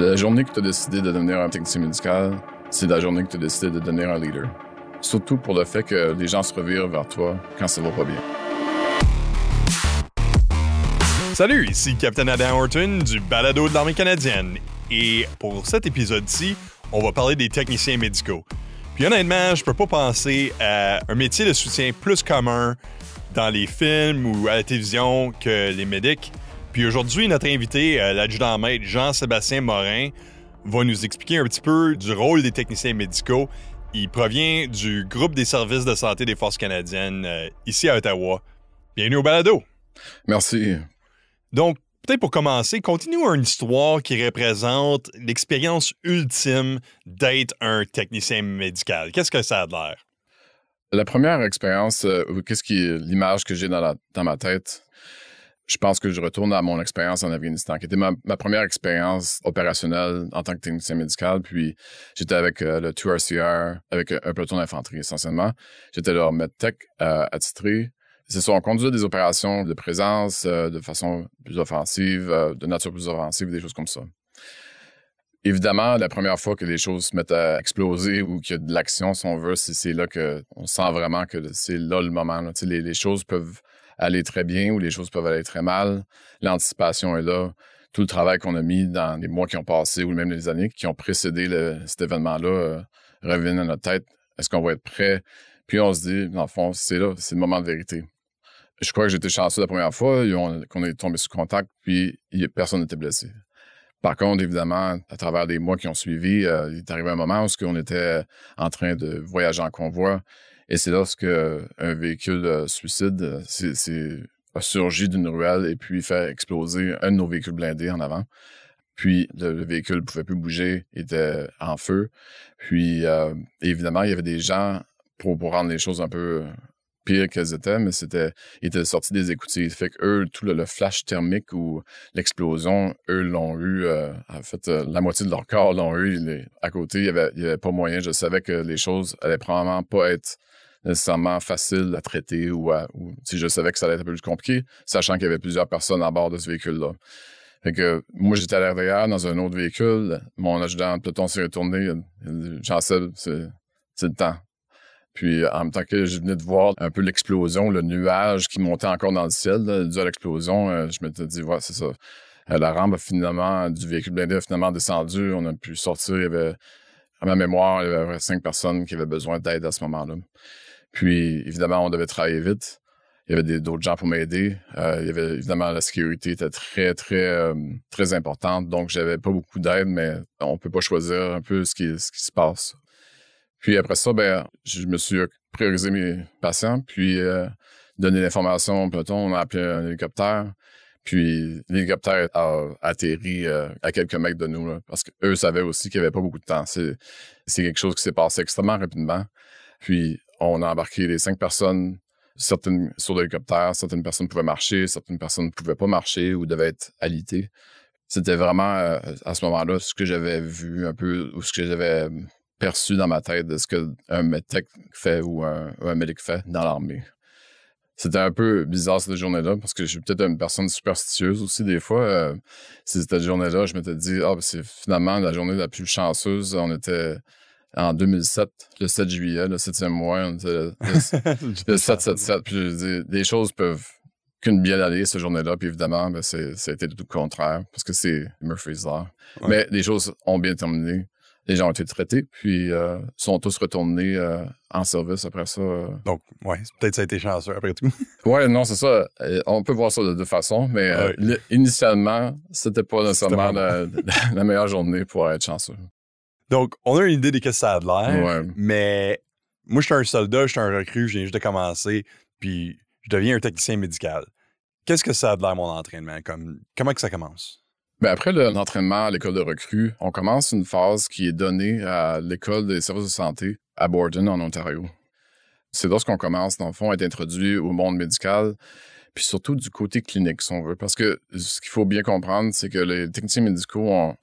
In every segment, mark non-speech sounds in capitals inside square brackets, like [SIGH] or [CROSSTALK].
La journée que tu as décidé de devenir un technicien médical, c'est la journée que tu as décidé de devenir un leader. Surtout pour le fait que les gens se revirent vers toi quand ça va pas bien. Salut, ici Captain Adam Horton du balado de l'armée canadienne. Et pour cet épisode-ci, on va parler des techniciens médicaux. Puis honnêtement, je peux pas penser à un métier de soutien plus commun dans les films ou à la télévision que les médics. Puis aujourd'hui, notre invité, euh, l'adjudant-maître Jean-Sébastien Morin, va nous expliquer un petit peu du rôle des techniciens médicaux. Il provient du groupe des services de santé des forces canadiennes euh, ici à Ottawa. Bienvenue au balado. Merci. Donc, peut-être pour commencer, continue une histoire qui représente l'expérience ultime d'être un technicien médical. Qu'est-ce que ça a l'air? La première expérience, euh, qu'est-ce qui l'image que j'ai dans, dans ma tête, je pense que je retourne à mon expérience en Afghanistan, qui était ma, première expérience opérationnelle en tant que technicien médical. Puis j'étais avec euh, le 2RCR, avec un peloton d'infanterie essentiellement. J'étais leur medtech euh, attitré. C'est ça, on conduit des opérations de présence euh, de façon plus offensive, euh, de nature plus offensive, des choses comme ça. Évidemment, la première fois que les choses se mettent à exploser ou qu'il y a de l'action, si on veut, c'est là qu'on sent vraiment que c'est là le moment. Les choses peuvent aller très bien ou les choses peuvent aller très mal. L'anticipation est là. Tout le travail qu'on a mis dans les mois qui ont passé ou même les années qui ont précédé cet événement-là euh, revient à notre tête. Est-ce qu'on va être prêt? Puis on se dit, dans le fond, c'est là, c'est le moment de vérité. Je crois que j'étais chanceux la première fois, qu'on est tombé sous contact, puis personne n'était blessé. Par contre, évidemment, à travers des mois qui ont suivi, euh, il est arrivé un moment où on était en train de voyager en convoi. Et c'est lorsque un véhicule euh, suicide c'est, a surgi d'une ruelle et puis fait exploser un de nos véhicules blindés en avant. Puis le, véhicule ne pouvait plus bouger, était en feu. Puis euh, évidemment, il y avait des gens pour, pour rendre les choses un peu pire qu'elles étaient, mais c'était, ils étaient sortis des écoutilles. Fait que eux, tout le, flash thermique ou l'explosion, eux l'ont eu, euh, en fait, euh, la moitié de leur corps l'ont eu. à côté, il n'y avait, avait pas moyen. Je savais que les choses allaient probablement pas être nécessairement faciles à traiter ou, si je savais que ça allait être un peu plus compliqué, sachant qu'il y avait plusieurs personnes à bord de ce véhicule-là. Fait que moi, j'étais à l'arrière dans un autre véhicule. Mon adjudant de peloton s'est retourné. J'en sais, c'est le temps. Puis en même temps que je venais de voir un peu l'explosion, le nuage qui montait encore dans le ciel, dû à l'explosion, euh, je m'étais dit, ouais, c'est ça. Euh, la rampe finalement, du véhicule blindé a finalement descendu. On a pu sortir. Il y avait, à ma mémoire, il y avait cinq personnes qui avaient besoin d'aide à ce moment-là. Puis, évidemment, on devait travailler vite. Il y avait d'autres gens pour m'aider. Euh, il y avait, évidemment, la sécurité était très, très, très importante. Donc, j'avais pas beaucoup d'aide, mais on peut pas choisir un peu ce qui, ce qui se passe. Puis après ça, ben, je me suis priorisé mes patients, puis euh, donné l'information au peloton. On a appelé un hélicoptère. Puis l'hélicoptère a atterri euh, à quelques mètres de nous, parce qu'eux savaient aussi qu'il n'y avait pas beaucoup de temps. C'est, quelque chose qui s'est passé extrêmement rapidement. Puis on a embarqué les cinq personnes, certaines sur l'hélicoptère, certaines personnes pouvaient marcher, certaines personnes ne pouvaient pas marcher ou devaient être alitées. C'était vraiment euh, à ce moment-là ce que j'avais vu un peu, ou ce que j'avais perçu dans ma tête de ce qu'un medtech fait ou un, un médic fait dans l'armée. C'était un peu bizarre cette journée-là parce que je suis peut-être une personne superstitieuse aussi des fois. Euh, cette journée-là, je m'étais dit, ah, ben, c'est finalement la journée la plus chanceuse. On était en 2007, le 7 juillet, le 7e mois, on était le, 7-7-7. [LAUGHS] Puis je dis, des choses peuvent qu'une bien aller cette journée-là. Puis évidemment, ben, c'est, ça a été tout le contraire parce que c'est Murphy's Law. Mais les choses ont bien terminé les gens ont été traités, puis euh, sont tous retournés euh, en service après ça. Euh. Donc, ouais, peut-être ça a été chanceux après tout. [LAUGHS] ouais, non, c'est ça. On peut voir ça de deux façons, mais initialement, c'était pas nécessairement [LAUGHS] la, meilleure journée pour être chanceux. Donc, on a une idée de ce que ça a de l'air, mais moi, je suis un soldat, je suis un recrue, je viens juste de commencer, puis je deviens un technicien médical. Qu'est-ce que ça a de l'air, mon entraînement? Comme, comment que ça commence? Bien, après l'entraînement à l'école de recrues, on commence une phase qui est donnée à l'école des services de santé à Borden, en Ontario. C'est lorsqu'on commence, dans le fond, à être introduit au monde médical, puis surtout du côté clinique, si on veut. Parce que ce qu'il faut bien comprendre, c'est que les techniciens médicaux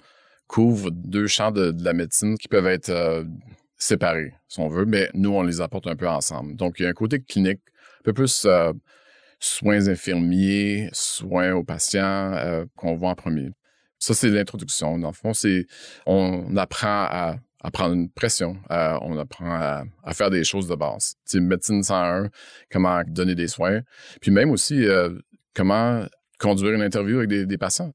couvrent deux champs de, la médecine qui peuvent être euh, séparés, si on veut, mais nous, on les apporte un peu ensemble. Donc, il y a un côté clinique un peu plus euh, soins infirmiers, soins aux patients euh, qu'on voit en premier. Ça, c'est l'introduction. Dans le fond, c'est on apprend à, à prendre une pression, on apprend à, faire des choses de base. sais, médecine 101, comment donner des soins, puis même aussi comment conduire une interview avec des, patients.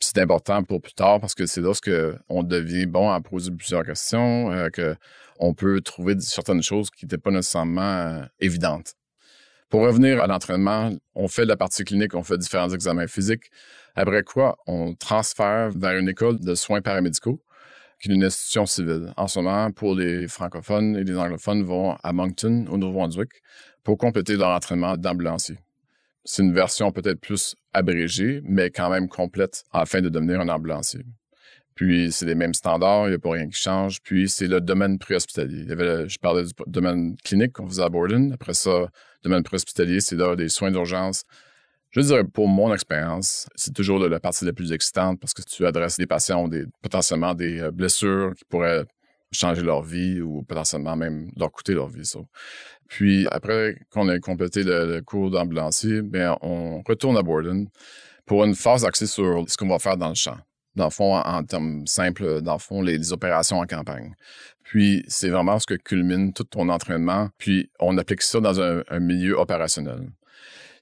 C'est important pour plus tard parce que c'est lorsque on devient bon à poser plusieurs questions euh, que on peut trouver certaines choses qui n'étaient pas nécessairement euh, évidentes. Pour revenir à l'entraînement, on fait de la partie clinique, on fait différents examens physiques. Après quoi, on transfère vers une école de soins paramédicaux, qui est une institution civile. En ce moment, pour les francophones et les anglophones, vont à Moncton, au Nouveau-Brunswick, pour compléter leur entraînement d'ambulancier. C'est une version peut-être plus abrégée, mais quand même complète afin de devenir un ambulancier. Puis c'est les mêmes standards, il n'y a pas rien qui change. Puis c'est le domaine préhospitalier. Il je parlais du domaine clinique qu'on faisait à Borden. Après ça, domaine préhospitalier, c'est là des soins d'urgence. Je dirais, pour mon expérience, c'est toujours la partie la plus excitante parce que tu adresses des patients potentiellement des euh, blessures qui pourraient changer leur vie ou potentiellement même leur coûter leur vie. Puis après qu'on ait complété le, cours d'ambulancier, bien, on retourne à Borden pour une phase axée sur ce qu'on va faire dans le champ dans le fond, en, termes simples, dans le fond, les, opérations en campagne. Puis, c'est vraiment ce que culmine tout ton entraînement. Puis, on applique ça dans un, milieu opérationnel.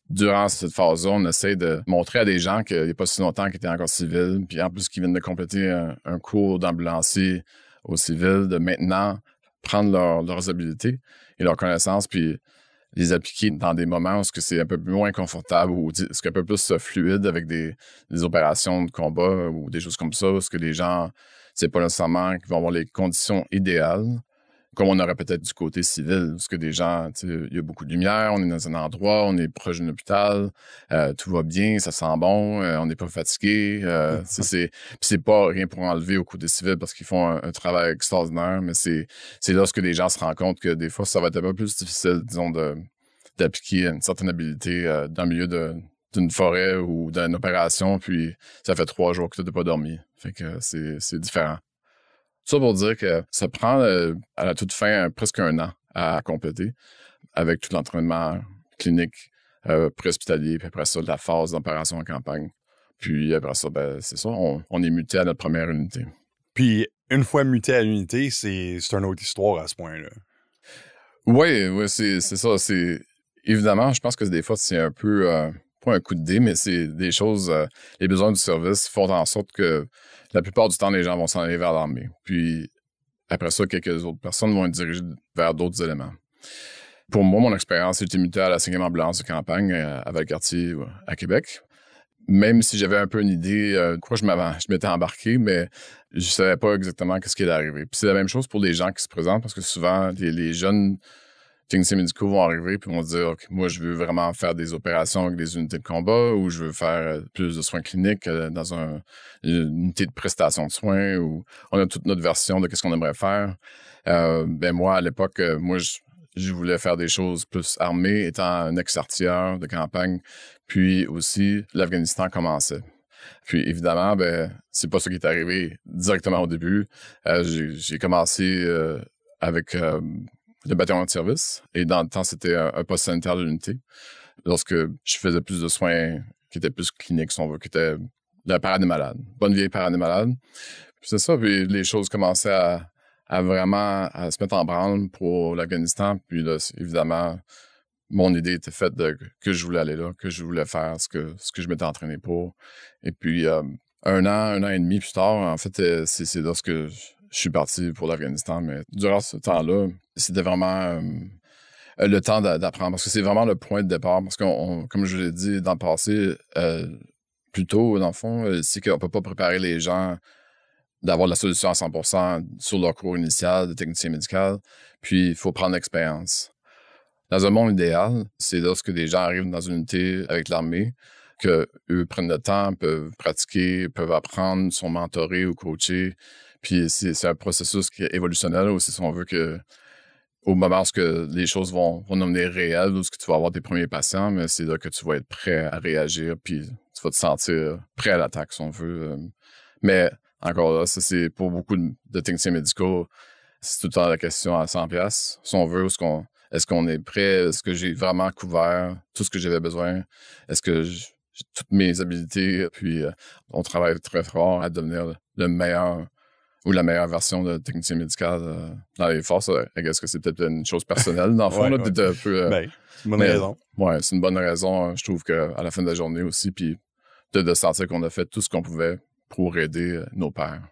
Durant cette phase-là, on essaie de montrer à des gens qu'il n'y a pas si longtemps qu'ils étaient encore civils, puis en plus qu'ils viennent de compléter un, cours d'ambulancier au civil, de maintenant prendre leurs habilités et leurs connaissances, puis les appliquer dans des moments où c'est un peu moins confortable ou un peu plus euh, fluide avec des, opérations de combat ou des choses comme ça, parce que les gens, c'est pas nécessairement qu'ils vont avoir les conditions idéales comme on aurait peut-être du côté civil, parce que des gens, il y a beaucoup de lumière, on est dans un endroit, on est proche d'un hôpital, euh, tout va bien, ça sent bon, euh, on n'est pas fatigué. Euh, c'est c'est pas rien pour enlever au côté civil parce qu'ils font un, travail extraordinaire, mais c'est lorsque les gens se rendent compte que des fois, ça va être un peu plus difficile, disons, d'appliquer une certaine habilité dans le milieu d'une forêt ou d'une opération, puis ça fait trois jours que tu n'as pas dormi. Fait que c'est différent. Ça pour dire que ça prend euh, à la toute fin presque un an à compléter avec tout l'entraînement clinique euh, préhospitalier, puis après ça, la phase d'opération en campagne. Puis après ça, ben, c'est ça, on, est muté à notre première unité. Puis une fois muté à l'unité, c'est une autre histoire à ce point-là. Oui, oui, c'est ça. C'est évidemment, je pense que des fois, c'est un peu euh, un coup de dé, mais c'est des choses. Euh, les besoins du service font en sorte que la plupart du temps, les gens vont s'en aller vers l'armée. Puis après ça, quelques autres personnes vont être dirigées vers d'autres éléments. Pour moi, mon expérience, été muté à la 5e ambulance de campagne euh, à Valcartier, à Québec. Même si j'avais un peu une idée de euh, quoi je m'étais embarqué, mais je savais pas exactement ce qui allait arriver. Puis c'est la même chose pour les gens qui se présentent, parce que souvent, les jeunes techniciens médicaux vont arriver puis vont dire moi je veux vraiment faire des opérations avec des unités de combat ou je veux faire euh, plus de soins cliniques euh, dans une unité de prestation de soins ou on a toute notre version de qu'est-ce qu'on aimerait faire. Euh, ben moi à l'époque moi je, voulais faire des choses plus armées étant un ex-artilleur de campagne puis aussi l'Afghanistan commençait. Puis évidemment, ben c'est pas ça qui est arrivé directement au début. j'ai commencé avec le bataillon de service. Et dans le temps, c'était un, poste sanitaire de l'unité. Lorsque je faisais plus de soins qui étaient plus cliniques, si on veut, qui étaient la parade des malades. Bonne vieille parade des malades. c'est ça, puis les choses commençaient à, vraiment à se mettre en branle pour l'Afghanistan. Puis là, évidemment, mon idée était faite de que je voulais aller là, que je voulais faire ce que, ce que je m'étais entraîné pour. Et puis, euh, un an, un an et demi plus tard, en fait, euh, c'est lorsque je suis parti pour l'Afghanistan. Mais durant ce temps-là, c'était vraiment euh, le temps d'apprendre parce que c'est vraiment le point de départ. Parce que, comme je l'ai dit dans le passé, euh, plus tôt, dans le fond, euh, c'est qu'on ne peut pas préparer les gens d'avoir la solution à 100% sur leur cours initial de technicien médical. Puis, il faut prendre l'expérience. Dans un monde idéal, c'est lorsque des gens arrivent dans une unité avec l'armée, qu'eux prennent le temps, peuvent pratiquer, peuvent apprendre, sont mentorés ou coachés. Puis c'est un processus qui est évolutionnel aussi, si on veut que au moment où les choses vont, vont devenir réelles, où tu vas avoir tes premiers patients, mais c'est là que tu vas être prêt à réagir, puis tu vas te sentir prêt à l'attaque, si on veut. Euh. Mais encore là, ça c'est pour beaucoup de, techniciens médicaux, c'est tout le temps la question à 100 pièces. Si on veut, est-ce qu'on est, est prêt? Est-ce que j'ai vraiment couvert tout ce que j'avais besoin? Est-ce que toutes mes habiletés, puis euh, on travaille très fort à devenir le meilleur ou la meilleure version de technicien médical euh, dans les forces. Est-ce que c'est peut-être une chose personnelle, dans le fond, là, un peu... Ben, c'est une bonne raison. Ouais, c'est une bonne raison, je trouve, qu'à la fin de la journée aussi, puis de, de sentir qu'on a fait tout ce qu'on pouvait pour aider nos pères.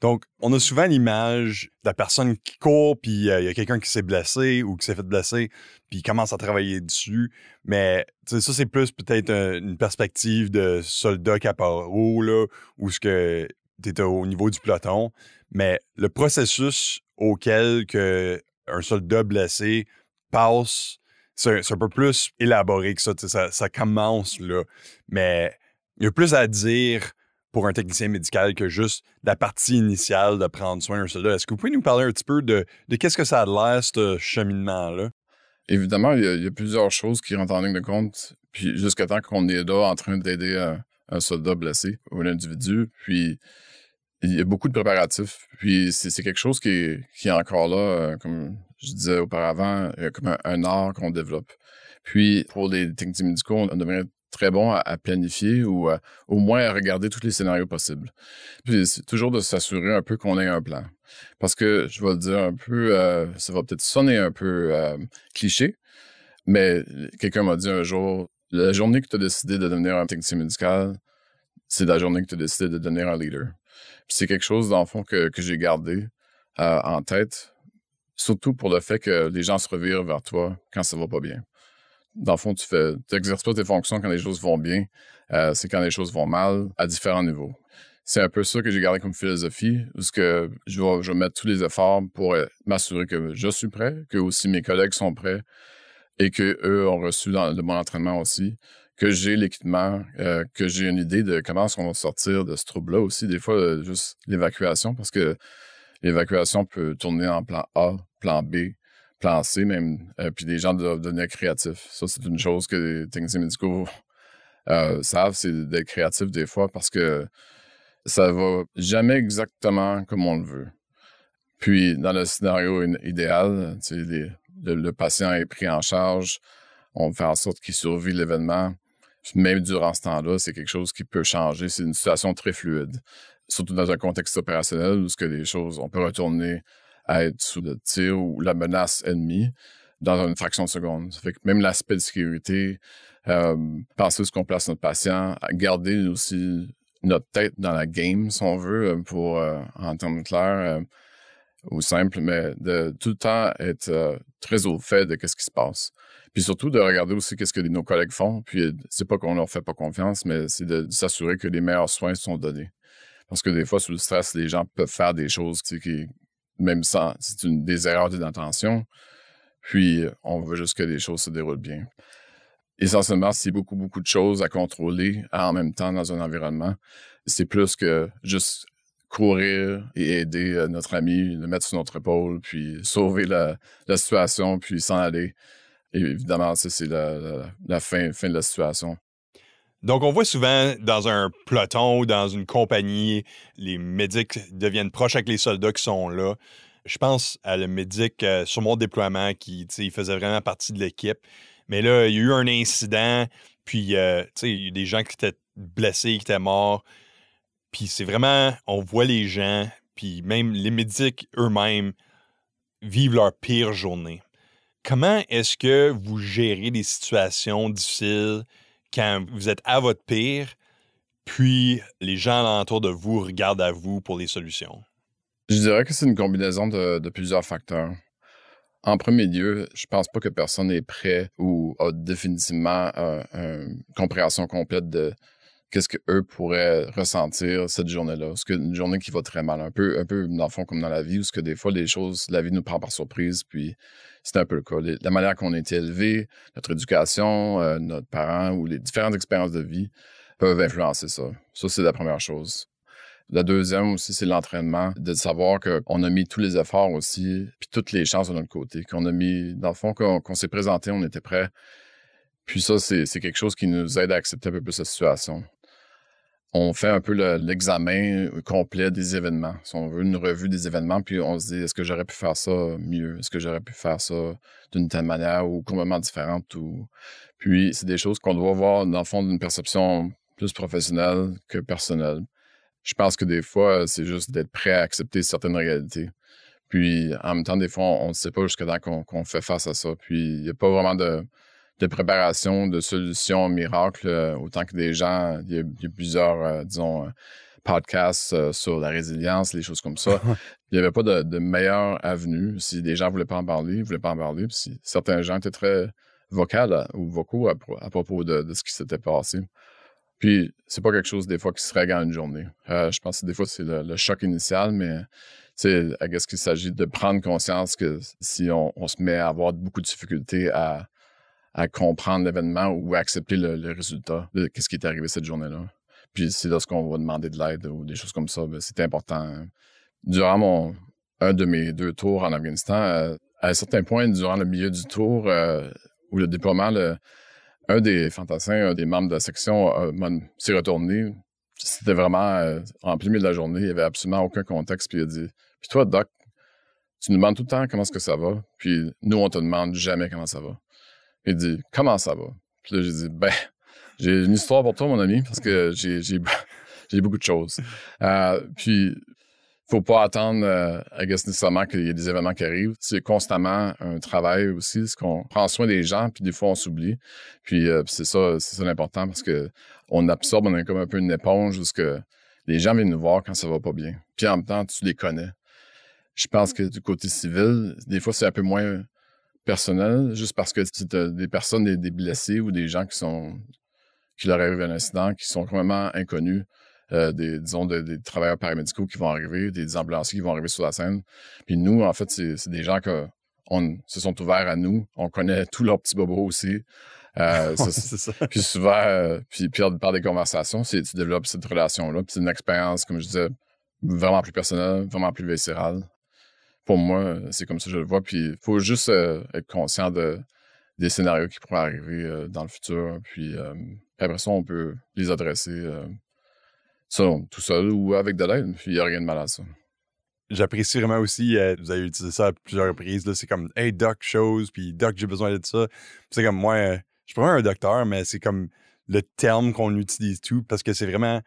Donc, on a souvent l'image de la personne qui court, puis euh, il y a quelqu'un qui s'est blessé ou qui s'est fait blesser, puis il commence à travailler dessus. Mais ça, c'est plus peut-être une perspective de soldat caparo, là, où ce que tu étais au niveau du peloton. Mais le processus auquel que un soldat blessé passe, c'est un peu plus élaboré que ça, ça. Ça commence là. Mais il y a plus à dire pour un technicien médical que juste la partie initiale de prendre soin d'un soldat. Est-ce que vous pouvez nous parler un petit peu de, qu'est-ce que ça a l'air, ce cheminement-là? Évidemment, il y, a, plusieurs choses qui rentrent en ligne de compte, puis jusqu'à temps qu'on est là en train d'aider un, soldat blessé ou un individu, puis il y a beaucoup de préparatifs, puis c'est quelque chose qui est, encore là, euh, comme je disais auparavant, comme un, art qu'on développe. Puis, pour les techniciens médicaux, on devrait très bon à, planifier ou au moins à regarder tous les scénarios possibles. Puis c'est toujours de s'assurer un peu qu'on ait un plan. Parce que je vais le dire un peu, euh, ça va peut-être sonner un peu euh, cliché, mais quelqu'un m'a dit un jour, la journée que tu as décidé de devenir un technicien médical, c'est la journée que tu as décidé de devenir un leader. C'est quelque chose, dans le fond, que, j'ai gardé euh, en tête, surtout pour le fait que les gens se revirent vers toi quand ça va pas bien dans le fond, tu fais, tu exerces pas tes fonctions quand les choses vont bien. Euh, c'est quand les choses vont mal à différents niveaux. C'est un peu ça que j'ai gardé comme philosophie, parce que je vais, mettre tous les efforts pour euh, m'assurer que je suis prêt, que aussi mes collègues sont prêts et qu'eux ont reçu de bon entraînement aussi, que j'ai l'équipement, euh, que j'ai une idée de comment on va sortir de ce trouble-là aussi. Des fois, juste l'évacuation, parce que l'évacuation peut tourner en plan A, plan B, plan C même, euh, puis les gens doivent devenir créatifs. Ça, c'est une chose que les techniciens médicaux euh, savent, c'est d'être créatifs des fois parce que ça va jamais exactement comme on le veut. Puis, dans le scénario idéal, le, le, patient est pris en charge, on fait en sorte qu'il survit l'événement. Même durant ce temps-là, c'est quelque chose qui peut changer. C'est une situation très fluide, surtout dans un contexte opérationnel où ce que les choses, on peut retourner à être sous le tir ou la menace ennemie dans une fraction de seconde. Ça fait que même l'aspect de sécurité, euh, penser ce qu'on place notre patient, garder aussi notre tête dans la game, si on veut, euh, pour, euh, en termes clairs euh, ou simples, mais de tout le temps être très au fait de ce qui se passe. Puis surtout de regarder aussi qu'est-ce que nos collègues font. Puis c'est pas qu'on leur fait pas confiance, mais c'est de, s'assurer que les meilleurs soins sont donnés. Parce que des fois, sous le stress, les gens peuvent faire des choses qui, même sans, c'est une des erreurs d'inattention. Puis, on veut juste que les choses se déroulent bien. Essentiellement, c'est beaucoup, beaucoup de choses à contrôler en même temps dans un environnement. C'est plus que juste courir et aider euh, notre ami, le mettre sur notre épaule, puis sauver la, situation, puis s'en aller. Évidemment, c'est la, la, fin, fin de la situation. Donc, on voit souvent dans un peloton ou dans une compagnie, les médics deviennent proches avec les soldats qui sont là. Je pense à le médic euh, sur mon déploiement qui il faisait vraiment partie de l'équipe. Mais là, il y a eu un incident, puis euh, il y a des gens qui étaient blessés, qui étaient morts. Puis c'est vraiment, on voit les gens, puis même les médics eux-mêmes vivent leur pire journée. Comment est-ce que vous gérez des situations difficiles? quand vous êtes à votre pire, puis les gens alentour de vous regardent à vous pour les solutions? Je dirais que c'est une combinaison de, plusieurs facteurs. En premier lieu, je pense pas que personne n'est prêt ou a définitivement euh, une compréhension complète de qu'est-ce qu'eux pourraient ressentir cette journée-là? Parce qu'une journée qui va très mal, un peu, un peu dans le fond comme dans la vie, où ce que des fois les choses, la vie nous prend par surprise, puis c'est un peu le cas. la manière qu'on a été élevé, notre éducation, euh, notre parents ou les différentes expériences de vie peuvent influencer ça. Ça, c'est la première chose. La deuxième aussi, c'est l'entraînement, de savoir qu'on a mis tous les efforts aussi, puis toutes les chances de notre côté, qu'on a mis, dans le fond, qu'on s'est présenté, on était prêt. Puis ça, c'est quelque chose qui nous aide à accepter un peu plus la situation. On fait un peu l'examen complet des événements. Si on veut une revue des événements, puis on se dit, est-ce que j'aurais pu faire ça mieux? Est-ce que j'aurais pu faire ça d'une telle manière ou complètement différente? Puis, c'est des choses qu'on doit voir, dans le fond, d'une perception plus professionnelle que personnelle. Je pense que des fois, c'est juste d'être prêt à accepter certaines réalités. Puis, en même temps, des fois, on ne sait pas jusqu'à temps qu'on fait face à ça. Puis, il n'y a pas vraiment de de préparation, de solutions miracles, euh, autant que des gens, il y a, plusieurs, euh, disons, euh, podcasts sur la résilience, les choses comme ça. [LAUGHS] il n'y avait pas de, meilleure avenue. Si des gens ne voulaient pas en parler, ils ne voulaient pas en parler. Puis si certains gens étaient très vocaux ou vocaux à, propos de, ce qui s'était passé. Puis, c'est pas quelque chose des fois qui se règle en une journée. je pense que des fois, c'est le, choc initial, mais c'est ce qu'il s'agit de prendre conscience que si on, on, se met à avoir beaucoup de difficultés à, à comprendre l'événement ou à accepter le, résultat de ce qui est arrivé cette journée-là. Puis c'est lorsqu'on va demander de l'aide ou des choses comme ça, ben, c'est important. Durant mon un de mes deux tours en Afghanistan, euh, à un certain point, durant le milieu du tour euh, ou le déploiement, un des fantassins, un des membres de la section euh, s'est retourné. C'était vraiment en plein milieu de la journée, il n'y avait absolument aucun contexte. Puis il a dit Puis toi, Doc, tu nous demandes tout le temps comment ça va, puis nous, on te demande jamais comment ça va. Il dit Comment ça va? Puis là, j'ai dit Ben, j'ai une histoire pour toi, mon ami, parce que j'ai, [LAUGHS] beaucoup de choses. Euh, puis, faut pas attendre, euh, nécessairement qu'il y ait des événements qui arrivent. C'est constamment un travail aussi, c'est qu'on prend soin des gens, puis des fois, on s'oublie. Puis, euh, c'est ça, c'est ça l'important, parce que on absorbe, on est comme un peu une éponge, parce que les gens viennent nous voir quand ça va pas bien. Puis, en même temps, tu les connais. Je pense que du côté civil, des fois, c'est un peu moins personnel, juste parce que tu as des personnes, des, blessés ou des gens qui sont qui leur arrive un incident, qui sont complètement inconnus, euh, des, disons, des travailleurs paramédicaux qui vont arriver, des ambulanciers qui vont arriver sur la scène. Puis nous, en fait, c'est des gens qui se sont ouverts à nous. On connaît tous leurs petits bobos aussi. Euh, [LAUGHS] ça. Puis souvent, euh, puis, par des conversations, tu développes cette relation-là. Puis c'est une expérience, comme je disais, vraiment plus personnelle, vraiment plus viscérale pour moi, c'est comme ça que je le vois. Puis il faut juste euh, être conscient de, des scénarios qui pourraient arriver euh, dans le futur. Puis, euh, après ça, on peut les adresser tout seul ou avec de l'aide. Puis il n'y a rien de mal à ça. J'apprécie vraiment aussi, vous avez utilisé ça à plusieurs reprises. C'est comme Hey doc, chose, puis doc, j'ai besoin de ça. C'est comme moi, je prends un docteur, mais c'est comme le terme qu'on utilise tout parce que c'est vraiment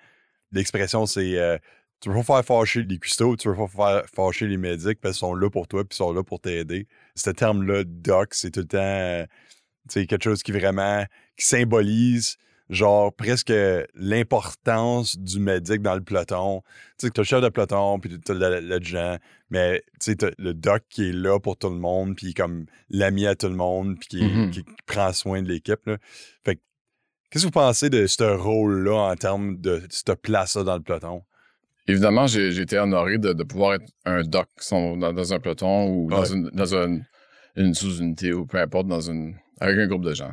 l'expression, c'est tu veux pas faire fâcher les custodies, tu veux pas faire fâcher les médics parce qu'ils sont là pour toi puis ils sont là pour t'aider. Ce terme-là, doc, c'est tout le temps quelque chose qui vraiment qui symbolise genre presque l'importance du médic dans le peloton. Tu sais, t'as le chef de peloton, puis t'as l'adjudant, mais tu sais, le doc qui est là pour tout le monde, puis comme l'ami à tout le monde, puis qui, mm-hmm. qui, prend soin de l'équipe. Fait qu'est-ce que vous pensez de ce rôle-là en termes de cette place-là dans le peloton? Évidemment, j'ai été honoré de, pouvoir être un doc dans, un peloton ou dans, une, sous-unité ou peu importe, dans une, avec un groupe de gens.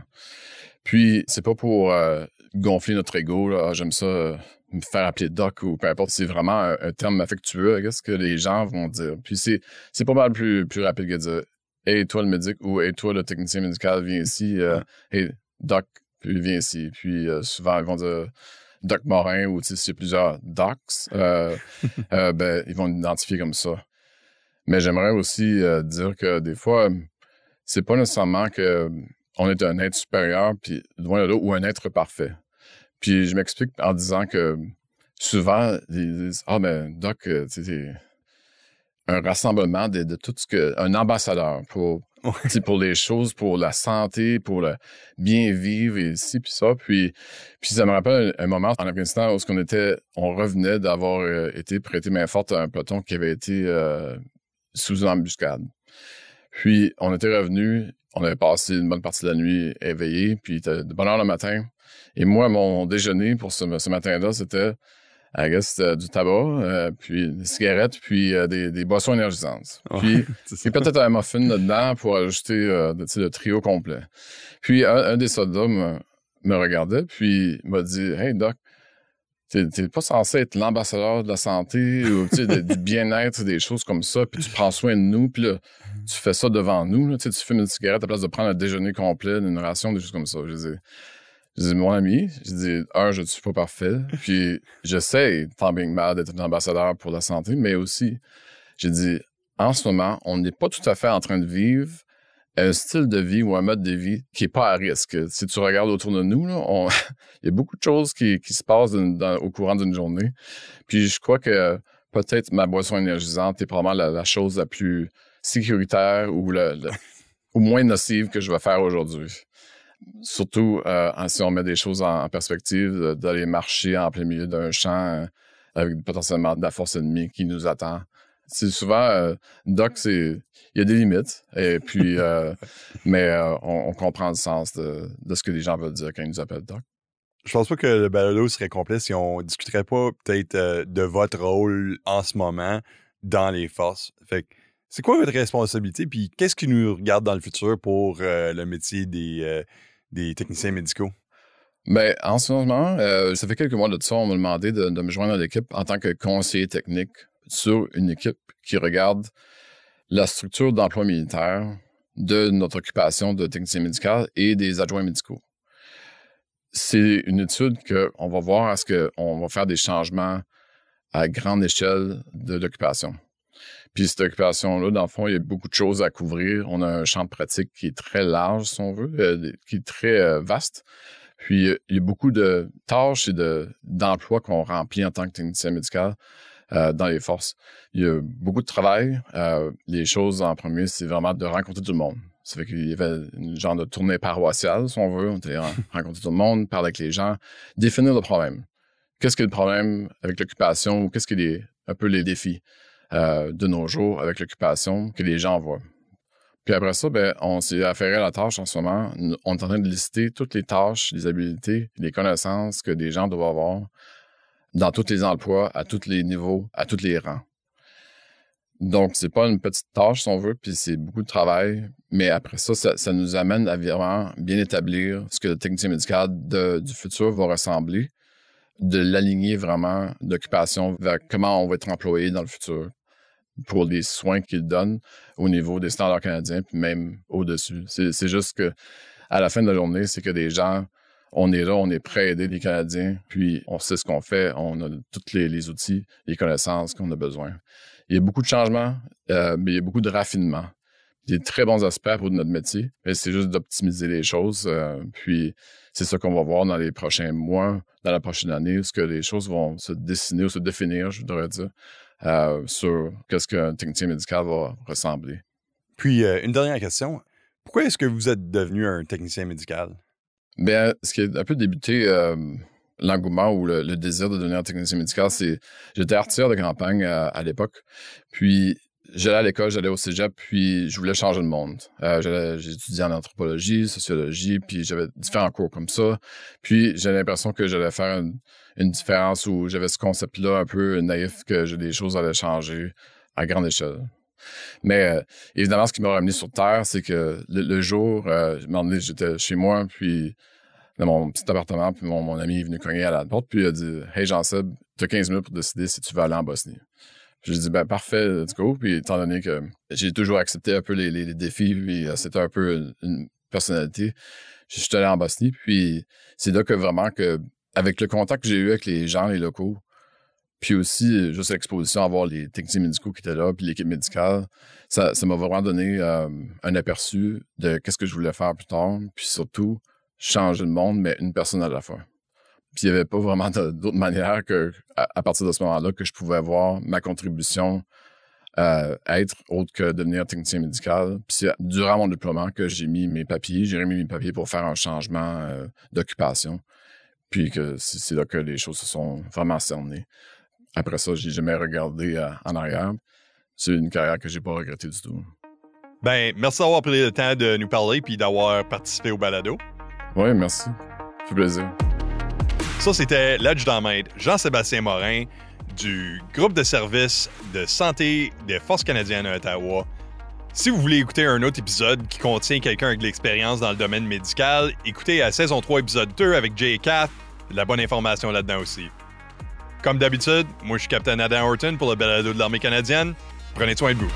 Puis, c'est pas pour euh, gonfler notre ego, ah, j'aime ça euh, me faire appeler doc ou peu importe, c'est vraiment un, terme affectueux, qu'est-ce que les gens vont dire. Puis, c'est pas mal plus, plus rapide que de dire Hey, toi le médic ou Hey, toi le technicien médical, viens ici. Euh, hey, doc, puis viens ici. Puis, souvent, ils vont dire Doc Morin ou s'il y a plusieurs docs, euh, [LAUGHS] euh, ben, ils vont l'identifier comme ça. Mais j'aimerais aussi euh, dire que des fois, c'est pas nécessairement que on est un être supérieur, puis loin de là, ou un être parfait. Puis je m'explique en disant que souvent, ils disent Ah, ben, Doc, c'est un rassemblement de, de, tout ce que. un ambassadeur pour pour les choses, pour la santé, pour le bien vivre et ci, puis ça. Puis, puis ça me rappelle un, moment en Afghanistan où on était, on revenait d'avoir euh, été prêté main forte à un peloton qui avait été euh, sous embuscade. Puis on était revenu, on avait passé une bonne partie de la nuit éveillé, puis était de bonne heure le matin. Et moi, mon déjeuner pour ce, ce matin-là, c'était I guess, euh, du tabac, euh, puis des cigarettes, puis euh, des, boissons énergisantes. Puis, [LAUGHS] peut-être un muffin là-dedans pour ajouter le trio complet. Puis un, des soldats me, regardait, puis m'a dit Hey, Doc, t'es pas censé être l'ambassadeur de la santé ou du bien-être, des choses comme ça, puis tu prends soin de nous, puis là, tu fais ça devant nous. tu fumes une cigarette à place de prendre un déjeuner complet, une ration, des choses comme ça. Je Je dis, mon ami, je dis, un, je ne suis pas parfait. [LAUGHS] Puis, j'essaie, tant bien que mal, d'être un ambassadeur pour la santé, mais aussi, j'ai dit, en ce moment, on n'est pas tout à fait en train de vivre un style de vie ou un mode de vie qui n'est pas à risque. Si tu regardes autour de nous, [LAUGHS] il y a beaucoup de choses qui, se passent au courant d'une journée. Puis je crois que peut-être ma boisson énergisante est probablement la, chose la plus sécuritaire ou le, [LAUGHS] moins nocive que je vais faire aujourd'hui. Surtout euh, si on met des choses en, perspective, d'aller marcher en plein milieu d'un champ euh, avec potentiellement de la force ennemie qui nous attend. C'est souvent euh, doc c'est il y a des limites et puis euh, [LAUGHS] mais euh, on, comprend le sens de, ce que les gens veulent dire quand ils nous appellent doc. Je pense pas que le balado serait complet si on discuterait pas peut-être de votre rôle en ce moment dans les forces. Fait c'est quoi votre responsabilité puis qu'est-ce qui nous regarde dans le futur pour le métier des, des techniciens médicaux? Ben, en ce moment, ça fait quelques mois de ça, on m'a demandé de, de me joindre à l'équipe en tant que conseiller technique sur une équipe qui regarde la structure d'emploi militaire de notre occupation de technicien médical et des adjoints médicaux. C'est une étude qu'on va voir est-ce qu'on va faire des changements à grande échelle de l'occupation. Puis cette occupation-là, dans le fond, il y a beaucoup de choses à couvrir. On a un champ de pratique qui est très large, si on veut, euh, qui est très euh, vaste. Puis il y a beaucoup de tâches et d'emplois qu'on remplit en tant que technicien médical euh, dans les forces. Il y a beaucoup de travail. Euh, les choses en premier, c'est vraiment de rencontrer tout le monde. Ça fait qu'il y avait une genre de tournée paroissiale, si on veut. On était [LAUGHS] rencontrer tout le monde, parler avec les gens, définir le problème. Qu'est-ce qui est le problème avec l'occupation ou qu'est-ce qui est un peu les défis? Euh, de nos jours avec l'occupation que les gens voient. Puis après ça, ben, on s'est affairé à la tâche en ce moment. On est en train de lister toutes les tâches, les habiletés, les connaissances que des gens doivent avoir dans tous les emplois, à tous les niveaux, à tous les rangs. Donc, c'est pas une petite tâche, si on veut, puis c'est beaucoup de travail. Mais après ça, ça, nous amène à vraiment bien établir ce que le technicien médical du futur va ressembler, de l'aligner vraiment d'occupation vers comment on va être employé dans le futur pour les soins qu'il donne au niveau des standards canadiens, puis même au-dessus. C'est juste que à la fin de la journée, c'est que des gens on est là, on est prêt à aider les Canadiens, puis on sait ce qu'on fait, on a tous les, outils, les connaissances qu'on a besoin. Il y a beaucoup de changements, euh, mais il y a beaucoup de raffinement. Il y a de très bons aspects pour notre métier, mais c'est juste d'optimiser les choses. Euh, puis c'est ça qu'on va voir dans les prochains mois, dans la prochaine année, ce que les choses vont se dessiner ou se définir, je voudrais dire, euh, sur qu'est-ce qu'un technicien médical va ressembler. Puis, une dernière question. Pourquoi est-ce que vous êtes devenu un technicien médical? Bien, ce qui a un peu débuté euh, l'engouement ou le, désir de devenir technicien médical, c'est j'étais artilleur de campagne euh, à, l'époque. Puis j'allais à l'école, j'allais au cégep, puis je voulais changer le monde. Euh, j'ai étudié en anthropologie, sociologie, puis j'avais différents cours comme ça. Puis j'ai l'impression que j'allais faire une, une différence où j'avais ce concept-là un peu naïf que des choses allaient changer à grande échelle. Mais euh, évidemment, ce qui m'a ramené sur Terre, c'est que le, jour, euh, j'étais chez moi, puis dans mon petit appartement, puis mon, ami est venu cogner à la porte, puis il a dit Hey Jean-Seb, tu as 15 minutes pour décider si tu veux aller en Bosnie. J'ai dit ben parfait, let's go. Puis étant donné que j'ai toujours accepté un peu les, défis, puis euh, c'était un peu une, personnalité, je suis allé en Bosnie. Puis c'est là que vraiment que avec le contact que j'ai eu avec les gens, les locaux, puis aussi, euh, juste l'exposition à voir les techniciens médicaux qui étaient là, puis l'équipe médicale, ça, m'a vraiment donné euh, un aperçu de qu'est-ce que je voulais faire plus tard. Puis surtout, changer le monde, mais une personne à la fois. Puis il n'y avait pas vraiment d'autre manière que, à, partir de ce moment-là, que je pouvais voir ma contribution euh, être autre que devenir technicien médical. Puis c'est durant mon déploiement que j'ai mis mes papiers, j'ai remis mes papiers pour faire un changement d'occupation. Puis que c'est là que les choses se sont vraiment cernées. Après ça, j'ai jamais regardé euh, en arrière. C'est une carrière que j'ai pas regrettée du tout. Ben, merci d'avoir pris le temps de nous parler puis d'avoir participé au balado. Oui, merci. Ça fait plaisir. Ça, c'était l'adjudant-maître Jean-Sébastien Morin du groupe de services de santé des Forces canadiennes à Ottawa. Si vous voulez écouter un autre épisode qui contient quelqu'un avec de l'expérience dans le domaine médical, écoutez la saison 3, épisode 2 avec Jay Kath. De la bonne information là-dedans aussi. Comme d'habitude, moi je suis Captain Adam Horton pour le balado de l'armée canadienne. Prenez soin de vous.